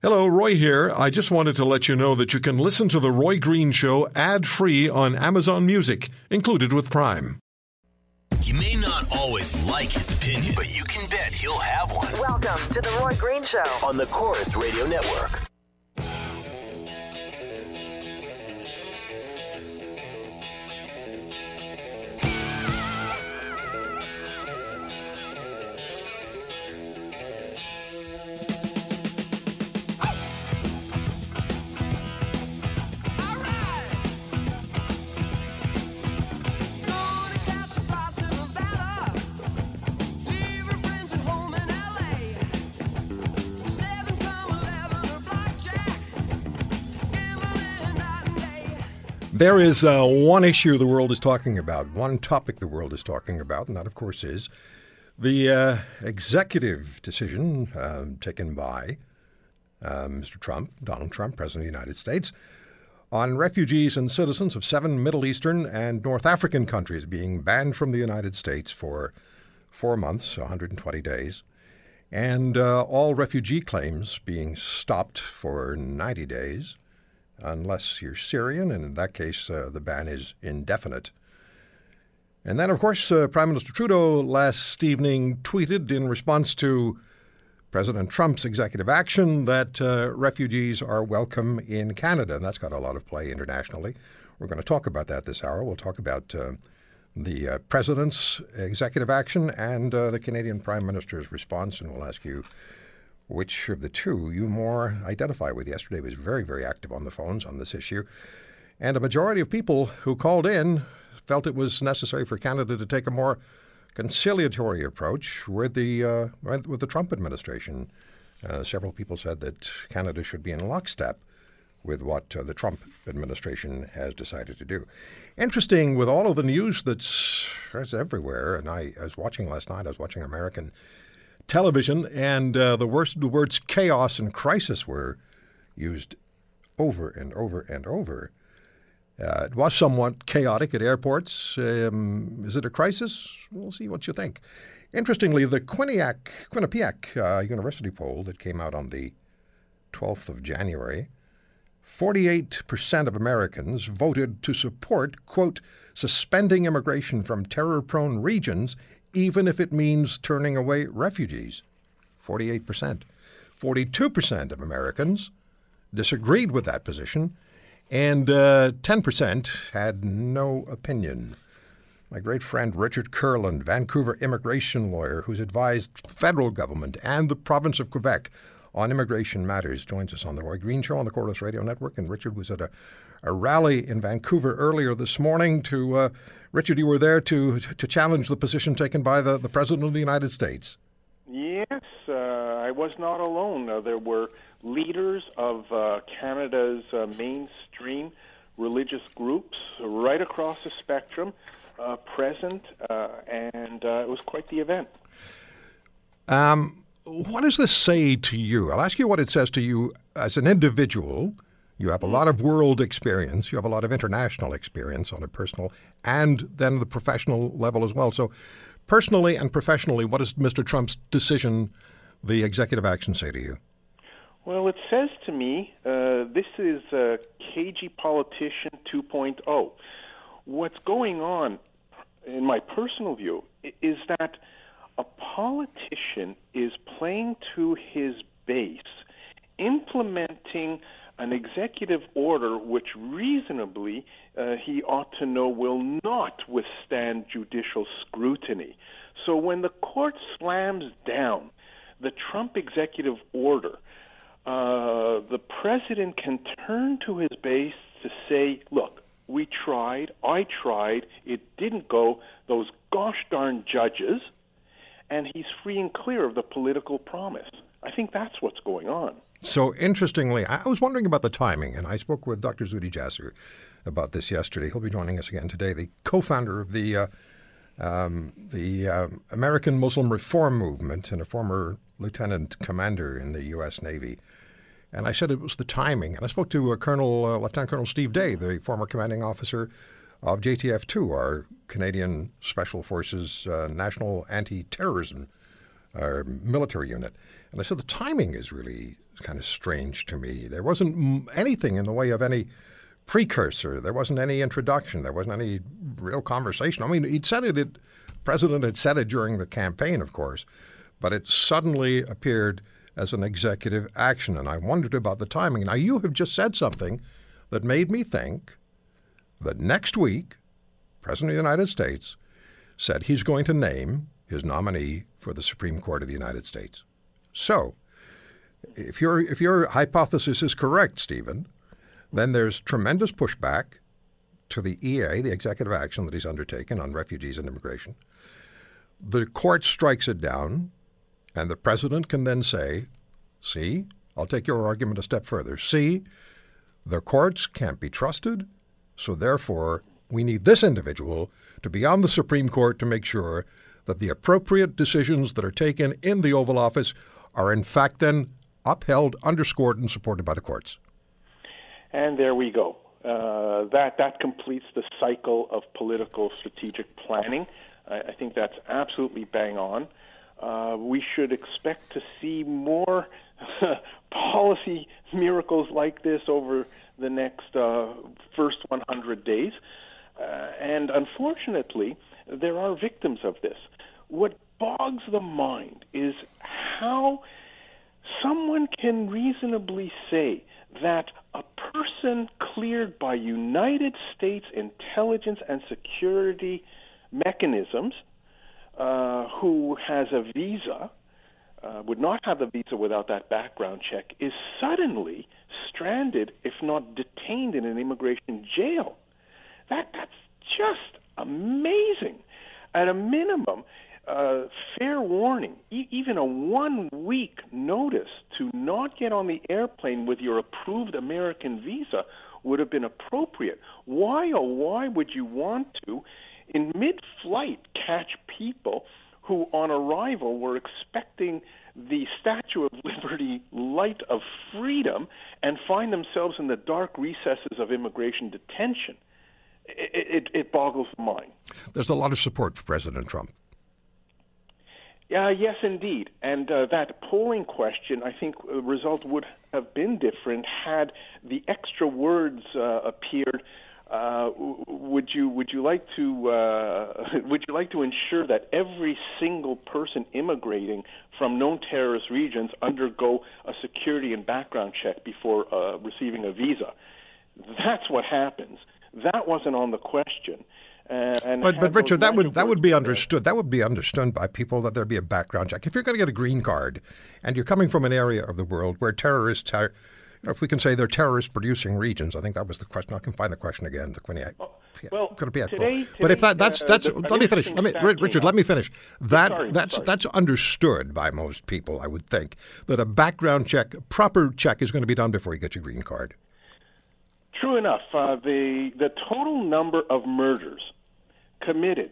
Hello, Roy here. I just wanted to let you know that you can listen to The Roy Green Show ad free on Amazon Music, included with Prime. You may not always like his opinion, but you can bet he'll have one. Welcome to the Roy Green Show. On the Corus Radio Network. There is uh, one issue the world is talking about, one topic the world is talking about, and that, of course, is the uh, executive decision um, taken by uh, Mr. Trump, Donald Trump, President of the United States, on refugees and citizens of seven Middle Eastern and North African countries being banned from the United States for four months, 120 days, and uh, all refugee claims being stopped for 90 days unless you're Syrian, and in that case, uh, the ban is indefinite. And then, of course, uh, Prime Minister Trudeau last evening tweeted in response to President Trump's executive action that uh, refugees are welcome in Canada, and that's got a lot of play internationally. We're going to talk about that this hour. We'll talk about uh, the uh, president's executive action and uh, the Canadian Prime Minister's response, and we'll ask you which of the two you more identify with. Yesterday was very, very active on the phones on this issue. And a majority of people who called in felt it was necessary for Canada to take a more conciliatory approach with the, uh, with the Trump administration. Uh, several people said that Canada should be in lockstep with what uh, the Trump administration has decided to do. Interesting with all of the news that's, that's everywhere, and I, I was watching last night, I was watching American television, and uh, the, worst, the words chaos and crisis were used over and over and over. Uh, it was somewhat chaotic at airports. Um, is it a crisis? We'll see what you think. Interestingly, the Quinnipiac, Quinnipiac uh, University poll that came out on the 12th of January, 48% of Americans voted to support, quote, suspending immigration from terror prone regions even if it means turning away refugees. 48%. 42% of Americans disagreed with that position, and uh, 10% had no opinion. My great friend Richard Kurland, Vancouver immigration lawyer who's advised federal government and the province of Quebec on immigration matters, joins us on the Roy Green Show on the Corus Radio Network. And Richard was at a, a rally in Vancouver earlier this morning to uh, Richard, you were there to to challenge the position taken by the, the President of the United States. Yes, uh, I was not alone. Uh, there were leaders of uh, Canada's uh, mainstream religious groups right across the spectrum uh, present, uh, and it was quite the event. Um, what does this say to you? I'll ask you what it says to you as an individual you have a lot of world experience. You have a lot of international experience on a personal and then the professional level as well. So, personally and professionally, what does Mr. Trump's decision, the executive action, say to you? Well, it says to me uh, this is a cagey politician 2.0. What's going on, in my personal view, is that a politician is playing to his base, implementing an executive order which reasonably uh, he ought to know will not withstand judicial scrutiny. So when the court slams down the Trump executive order, uh, the president can turn to his base to say, look, we tried, I tried, it didn't go, those gosh darn judges, and he's free and clear of the political promise. I think that's what's going on. So interestingly, I was wondering about the timing, and I spoke with Dr. Zuhdi Jasser about this yesterday. He'll be joining us again today. The co-founder of the uh, um, the uh, American Muslim Reform Movement and a former lieutenant commander in the U.S. Navy. And I said it was the timing. And I spoke to uh, Colonel uh, Lieutenant Colonel Steve Day, the former commanding officer of JTF2, our Canadian Special Forces uh, National Anti-Terrorism our military unit. And I said, the timing is really kind of strange to me. There wasn't anything in the way of any precursor. There wasn't any introduction. There wasn't any real conversation. I mean, he'd said it, it president had said it during the campaign, of course, but it suddenly appeared as an executive action. And I wondered about the timing. Now, you have just said something that made me think that next week, President of the United States said he's going to name his nominee for the Supreme Court of the United States. So, if your if your hypothesis is correct, Stephen, then there's tremendous pushback to the EA, the executive action that he's undertaken on refugees and immigration. The court strikes it down, and the president can then say, "See, I'll take your argument a step further. See, the courts can't be trusted, so therefore we need this individual to be on the Supreme Court to make sure that the appropriate decisions that are taken in the Oval Office are in fact then upheld, underscored, and supported by the courts. And there we go. Uh, that that completes the cycle of political strategic planning. I, I think that's absolutely bang on. Uh, we should expect to see more policy miracles like this over the next uh, first 100 days. Uh, and unfortunately, there are victims of this. What bogs the mind is how someone can reasonably say that a person cleared by United States intelligence and security mechanisms uh, who has a visa, uh, would not have a visa without that background check, is suddenly stranded, if not detained, in an immigration jail. That that's just amazing. At a minimum, uh, fair warning, e- even a one week notice to not get on the airplane with your approved American visa would have been appropriate. Why, oh, why would you want to, in mid flight, catch people who, on arrival, were expecting the Statue of Liberty light of freedom and find themselves in the dark recesses of immigration detention? It, it, it boggles the mind. There's a lot of support for President Trump. Uh, yes, indeed. And uh, that polling question, I think the result would have been different had the extra words uh, appeared. Uh, would you would you like to uh, would you like to ensure that every single person immigrating from known terrorist regions undergo a security and background check before uh, receiving a visa? That's what happens. That wasn't on the question. Uh, but but Richard, that would that would be understood. That would be understood by people that there'd be a background check. If you're going to get a green card, and you're coming from an area of the world where terrorists are, you know, if we can say they're terrorist-producing regions, I think that was the question. I can find the question again. The Quinnipiac. Oh, well, could it be today, today, but if that that's uh, that's the, let me finish. Let me Richard. Let me finish. That sorry, that's sorry. that's understood by most people. I would think that a background check, proper check, is going to be done before you get your green card. True enough. Uh, the the total number of murders committed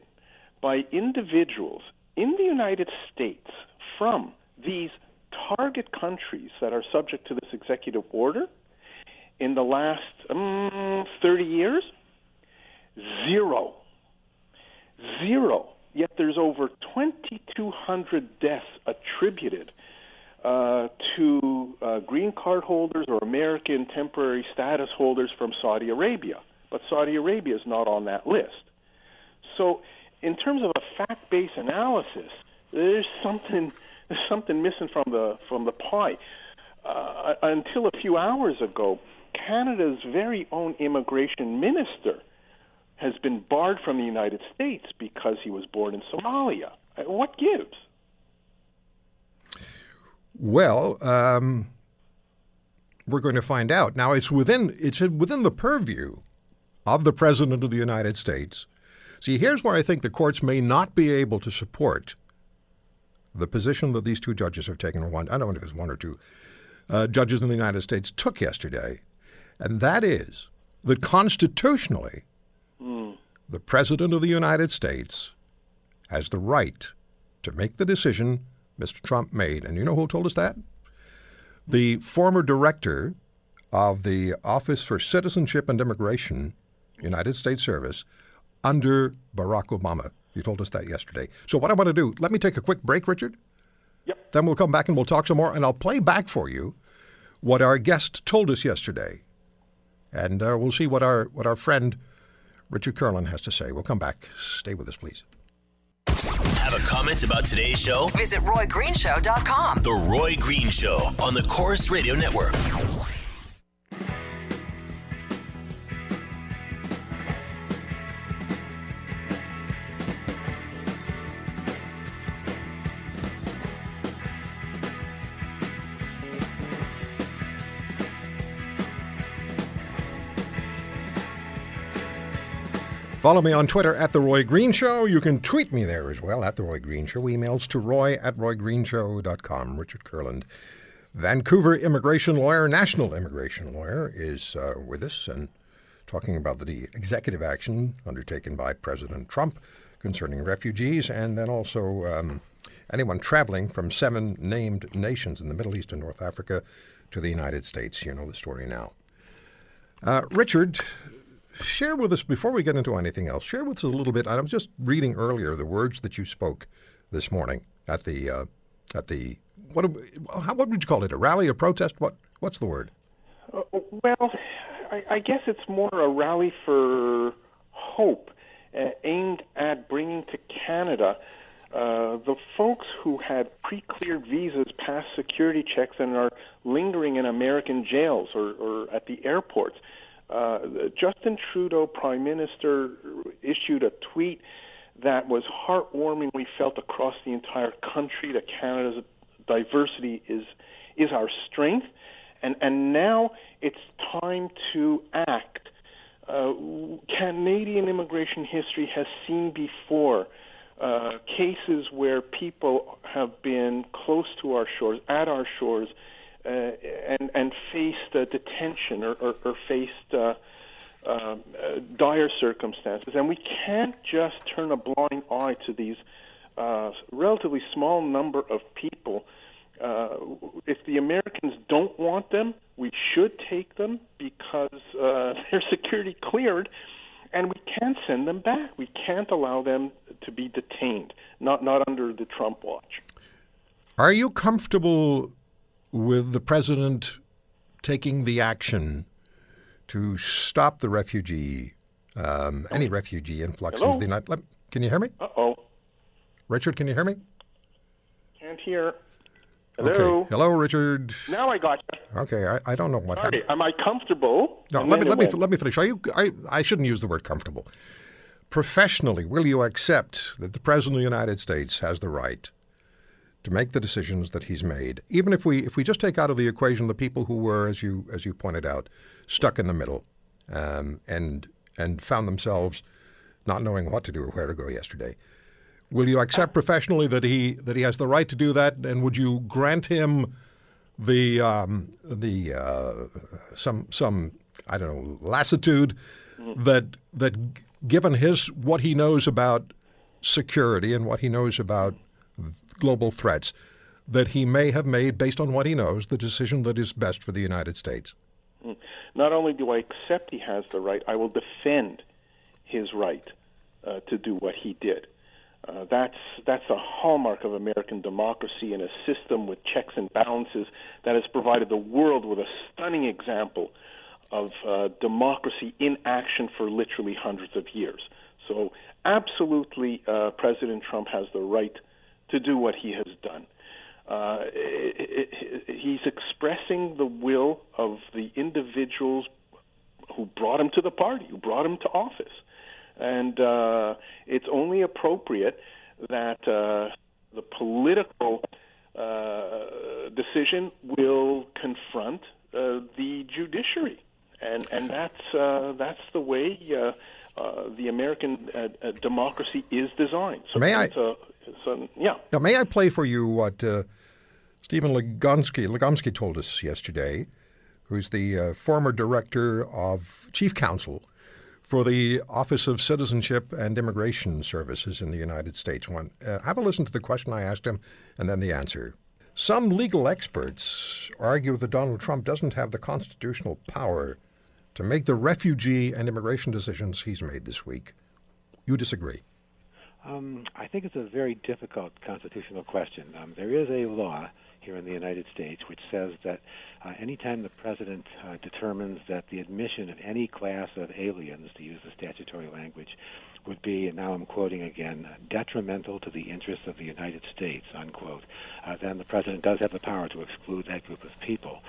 by individuals in the United States from these target countries that are subject to this executive order in the last um, 30 years? Zero. Zero. Yet there's over 2,200 deaths attributed uh, to uh, green card holders or American temporary status holders from Saudi Arabia. But Saudi Arabia is not on that list. So, in terms of a fact-based analysis, there's something there's something missing from the from the pie. Uh, until a few hours ago, Canada's very own immigration minister has been barred from the United States because he was born in Somalia. Uh, what gives? Well, um, we're going to find out. Now, it's within it's within the purview of the President of the United States See, here's where I think the courts may not be able to support the position that these two judges have taken, or one, I don't know if it's one or two uh, judges in the United States took yesterday, and that is that constitutionally, mm. the President of the United States has the right to make the decision Mr. Trump made. And you know who told us that? The former director of the Office for Citizenship and Immigration, United States Service, under Barack Obama. You told us that yesterday. So, what I want to do, let me take a quick break, Richard. Yep. Then we'll come back and we'll talk some more, and I'll play back for you what our guest told us yesterday, and uh, we'll see what our what our friend Richard Kurland has to say. We'll come back. Stay with us, please. Have a comment about today's show? Visit RoyGreenshow.com. The Roy Green Show on the Corus Radio Network. Follow me on Twitter at The Roy Green Show. You can tweet me there as well at The Roy Green Show. Emails to roy at roygreenshow.com. Richard Kurland, Vancouver immigration lawyer, national immigration lawyer, is uh, with us and talking about the executive action undertaken by President Trump concerning refugees and then also um, anyone traveling from seven named nations in the Middle East and North Africa to the United States. You know the story now. Uh, Richard, share with us before we get into anything else. Share with us a little bit. I was just reading earlier the words that you spoke this morning at the uh, at the what how, what would you call it? A rally, a protest? What what's the word? Uh, well, I, I guess it's more a rally for hope uh, aimed at bringing to Canada uh, the folks who had pre-cleared visas passed security checks and are lingering in American jails or, or at the airports. Uh, Justin Trudeau, Prime Minister, issued a tweet that was heartwarming. We felt across the entire country that Canada's diversity is is our strength, and and now it's time to act. Uh, Canadian immigration history has seen before uh, cases where people have been close to our shores, at our shores, and and faced uh, detention or, or, or faced uh, uh, dire circumstances, and we can't just turn a blind eye to these uh, relatively small number of people. Uh, if the Americans don't want them, we should take them because uh, they're security cleared, and we can't send them back. We can't allow them to be detained, not not under the Trump watch. Are you comfortable with the president taking the action to stop the refugee, um, any refugee influx Hello? into the United? Let, can you hear me, Uh oh, Richard? Can you hear me? can't hear. Hello. Okay. Hello, Richard. Now I got you. Okay, I, I don't know what Sorry, happened. am I comfortable? No, And let me let me let me finish. Are you? I I shouldn't use the word comfortable. Professionally, will you accept that the president of the United States has the right to make the decisions that he's made, even if we if we just take out of the equation the people who were, as you as you pointed out, stuck in the middle, um, and and found themselves not knowing what to do or where to go yesterday. Will you accept professionally that he that he has the right to do that, and would you grant him the um, the uh, some some I don't know lassitude that that given his what he knows about security and what he knows about global threats that he may have made based on what he knows the decision that is best for the United States. Not only do I accept he has the right, I will defend his right uh, to do what he did. Uh, that's that's a hallmark of American democracy and a system with checks and balances that has provided the world with a stunning example of uh, democracy in action for literally hundreds of years. So, absolutely, uh, President Trump has the right to do what he has done. Uh, it, it, he's expressing the will of the individuals who brought him to the party, who brought him to office. And uh, it's only appropriate that uh, the political uh, decision will confront uh, the judiciary. And, and that's, uh, that's the way uh, uh, the American uh, uh, democracy is designed. So May I- it's a, it's a, yeah. Now, may I play for you what uh, Stephen Legomsky, Legomsky told us yesterday, who's the uh, former director of chief counsel for the Office of Citizenship and Immigration Services in the United States. One, uh, have a listen to the question I asked him and then the answer. Some legal experts argue that Donald Trump doesn't have the constitutional power to make the refugee and immigration decisions he's made this week. You disagree? Um, I think it's a very difficult constitutional question. Um, there is a law here in the United States which says that uh, anytime the president uh, determines that the admission of any class of aliens, to use the statutory language, would be, and now I'm quoting again, detrimental to the interests of the United States, unquote, uh, then the president does have the power to exclude that group of people.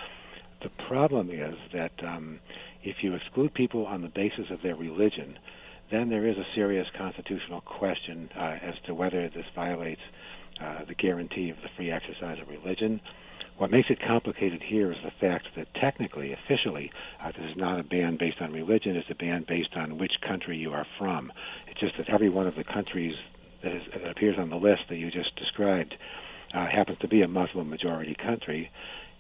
The problem is that um, if you exclude people on the basis of their religion, then there is a serious constitutional question uh, as to whether this violates uh, the guarantee of the free exercise of religion. What makes it complicated here is the fact that technically, officially, uh, this is not a ban based on religion, it's a ban based on which country you are from. It's just that every one of the countries that, is, that appears on the list that you just described uh, happens to be a Muslim majority country.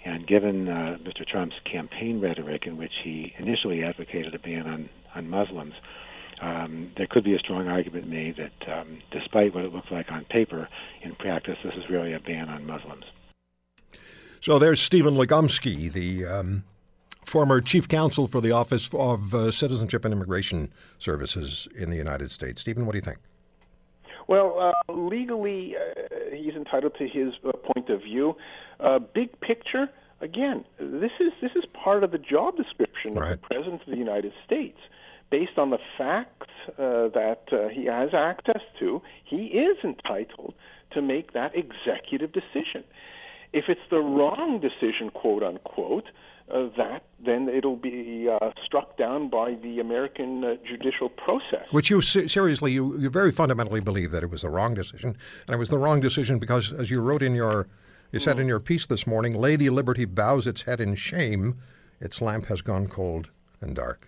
And given uh, Mr. Trump's campaign rhetoric, in which he initially advocated a ban on, on Muslims, um, there could be a strong argument made that um, despite what it looks like on paper, in practice, this is really a ban on Muslims. So there's Stephen Legomsky, the um, former chief counsel for the Office of uh, Citizenship and Immigration Services in the United States. Stephen, what do you think? Well, uh, legally, uh, he's entitled to his uh, point of view. Uh, big picture, again, this is this is part of the job description Right. of the president of the United States. Based on the facts uh, that uh, he has access to, he is entitled to make that executive decision. If it's the wrong decision, quote unquote, uh, that then it'll be uh, struck down by the American uh, judicial process. Which you seriously, you, you very fundamentally believe that it was the wrong decision, and it was the wrong decision because, as you wrote in your, you said in your piece this morning, Lady Liberty bows its head in shame. Its lamp has gone cold and dark.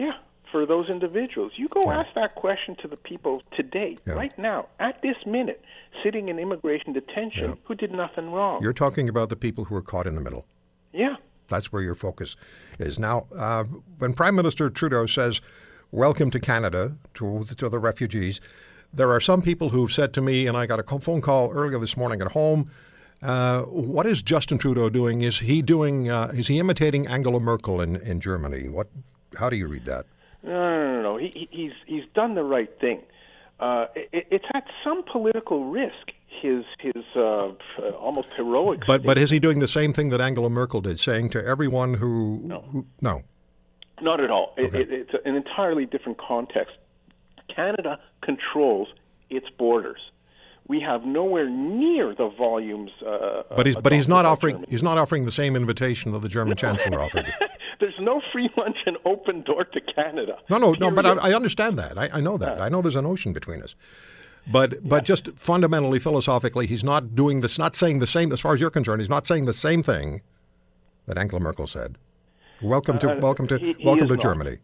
Yeah, for those individuals. You go Yeah. ask that question to the people today, Yeah. right now, at this minute, sitting in immigration detention, who did nothing wrong. You're talking about the people who are caught in the middle. yeah. That's where your focus is. Now, uh, when Prime Minister Trudeau says, Welcome to Canada, to, to the refugees, there are some people who've said to me, and I got a phone call earlier this morning at home. Uh, what is Justin Trudeau doing? Is he doing? Uh, is he imitating Angela Merkel in, in Germany? What? How do you read that? No, no, no, no. He, he- he's he's done the right thing. Uh, it, it's at some political risk. His his uh, almost heroic. But but is he doing the same thing that Angela Merkel did, saying to everyone who no, who, no. Not at all. Okay. it, it's an entirely different context. Canada controls its borders. We have nowhere near the volumes. Uh, But he's but he's not offering Germany. he's not offering the same invitation that the German chancellor offered. There's no free lunch and open door to Canada. No, no, no. But I, I understand that. I, I know that. I know there's an ocean between us. But but just fundamentally, philosophically, he's not doing this. Not saying the same. As far as you're concerned, he's not saying the same thing that Angela Merkel said. Welcome to Uh, welcome to he- he welcome to not. Germany.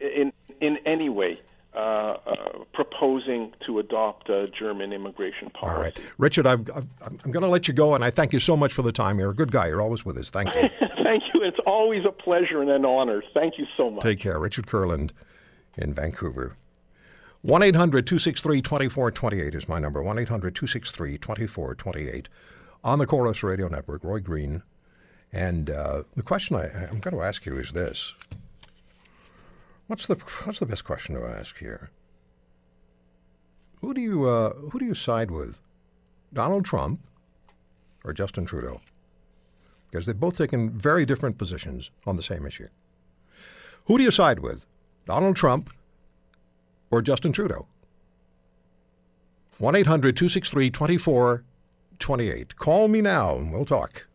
in in any way uh, uh, proposing to adopt a German immigration policy. All right, Richard. I've, I've, I'm going to let you go, and I thank you so much for the time. You're a good guy. You're always with us. Thank you. Thank you. It's always a pleasure and an honor. Thank you so much. Take care. Richard Kurland in Vancouver. 1 800 263 2428 is my number. 1 800 263 2428 on the Corus Radio Network. Roy Green. And uh, the question I, I'm going to ask you is this What's the, what's the best question to ask here? Who do you, uh, who do you side with? Donald Trump or Justin Trudeau? Because they've both taken very different positions on the same issue. Who do you side with? Donald Trump or Justin Trudeau? 1 800 263 2428. Call me now and we'll talk.